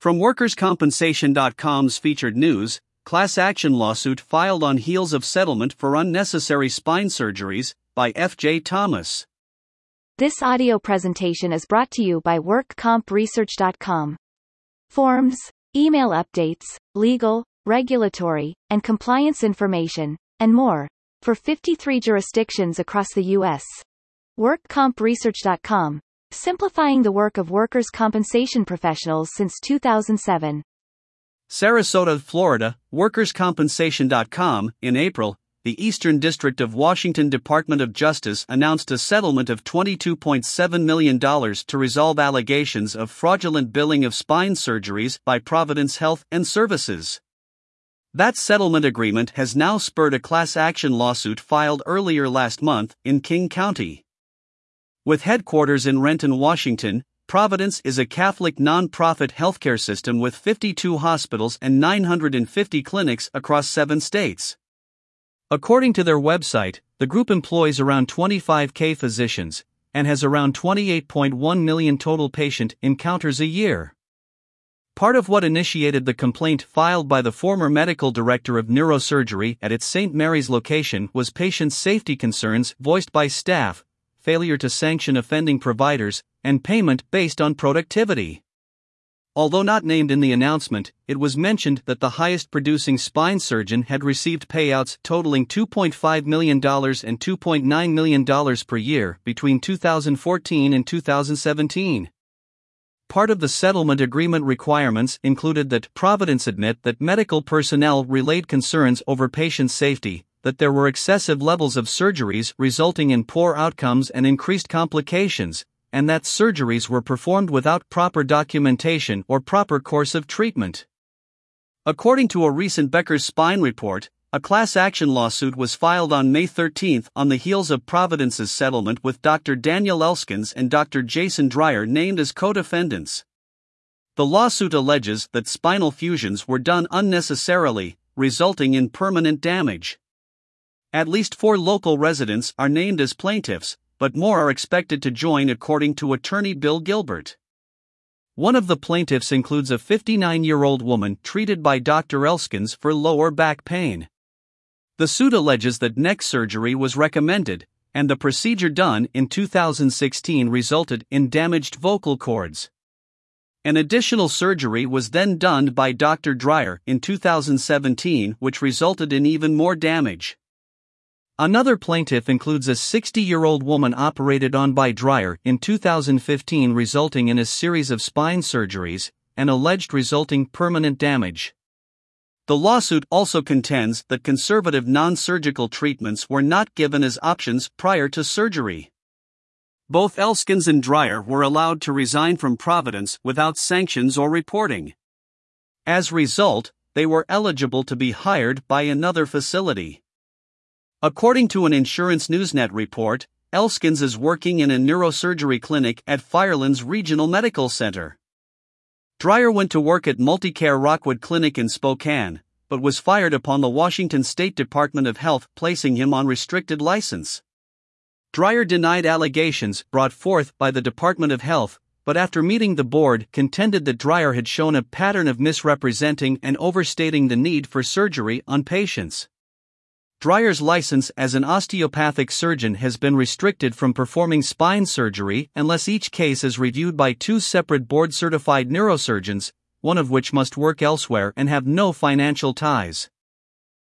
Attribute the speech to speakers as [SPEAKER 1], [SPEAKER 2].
[SPEAKER 1] From WorkersCompensation.com's featured news, class action lawsuit filed on heels of settlement for unnecessary spine surgeries by F.J. Thomas.
[SPEAKER 2] This audio presentation is brought to you by WorkCompResearch.com. Forms, email updates, legal, regulatory, and compliance information, and more, for 53 jurisdictions across the U.S. WorkCompResearch.com, simplifying the work of workers' compensation professionals since 2007.
[SPEAKER 1] Sarasota, Florida, WorkersCompensation.com, in April, the Eastern District of Washington Department of Justice announced a settlement of $22.7 million to resolve allegations of fraudulent billing of spine surgeries by Providence Health and Services. That settlement agreement has now spurred a class action lawsuit filed earlier last month in King County. With headquarters in Renton, Washington, Providence is a Catholic nonprofit healthcare system with 52 hospitals and 950 clinics across seven states. According to their website, the group employs around 25k physicians and has around 28.1 million total patient encounters a year. Part of what initiated the complaint filed by the former medical director of neurosurgery at its St. Mary's location was patient safety concerns voiced by staff failure to sanction offending providers, and payment based on productivity. Although not named in the announcement, it was mentioned that the highest producing spine surgeon had received payouts totaling $2.5 million and $2.9 million per year between 2014 and 2017. Part of the settlement agreement requirements included that Providence admit that medical personnel relayed concerns over patient safety, that there were excessive levels of surgeries resulting in poor outcomes and increased complications, and that surgeries were performed without proper documentation or proper course of treatment. According to a recent Becker's Spine report, a class action lawsuit was filed on May 13 on the heels of Providence's settlement with Dr. Daniel Elskens and Dr. Jason Dreyer named as co defendants. The lawsuit alleges that spinal fusions were done unnecessarily, resulting in permanent damage. At least four local residents are named as plaintiffs, but more are expected to join according to attorney Bill Gilbert. One of the plaintiffs includes a 59 year old woman treated by Dr. Elskens for lower back pain. The suit alleges that neck surgery was recommended, and the procedure done in 2016 resulted in damaged vocal cords. An additional surgery was then done by Dr. Dreyer in 2017, which resulted in even more damage. Another plaintiff includes a 60 year old woman operated on by Dreyer in 2015, resulting in a series of spine surgeries and alleged resulting permanent damage. The lawsuit also contends that conservative non surgical treatments were not given as options prior to surgery. Both Elskens and Dreyer were allowed to resign from Providence without sanctions or reporting. As a result, they were eligible to be hired by another facility. According to an Insurance Newsnet report, Elskens is working in a neurosurgery clinic at Firelands Regional Medical Center. Dreyer went to work at Multicare Rockwood Clinic in Spokane, but was fired upon the Washington State Department of Health placing him on restricted license. Dreyer denied allegations brought forth by the Department of Health, but after meeting the board, contended that Dreyer had shown a pattern of misrepresenting and overstating the need for surgery on patients. Dreyer's license as an osteopathic surgeon has been restricted from performing spine surgery unless each case is reviewed by two separate board certified neurosurgeons, one of which must work elsewhere and have no financial ties.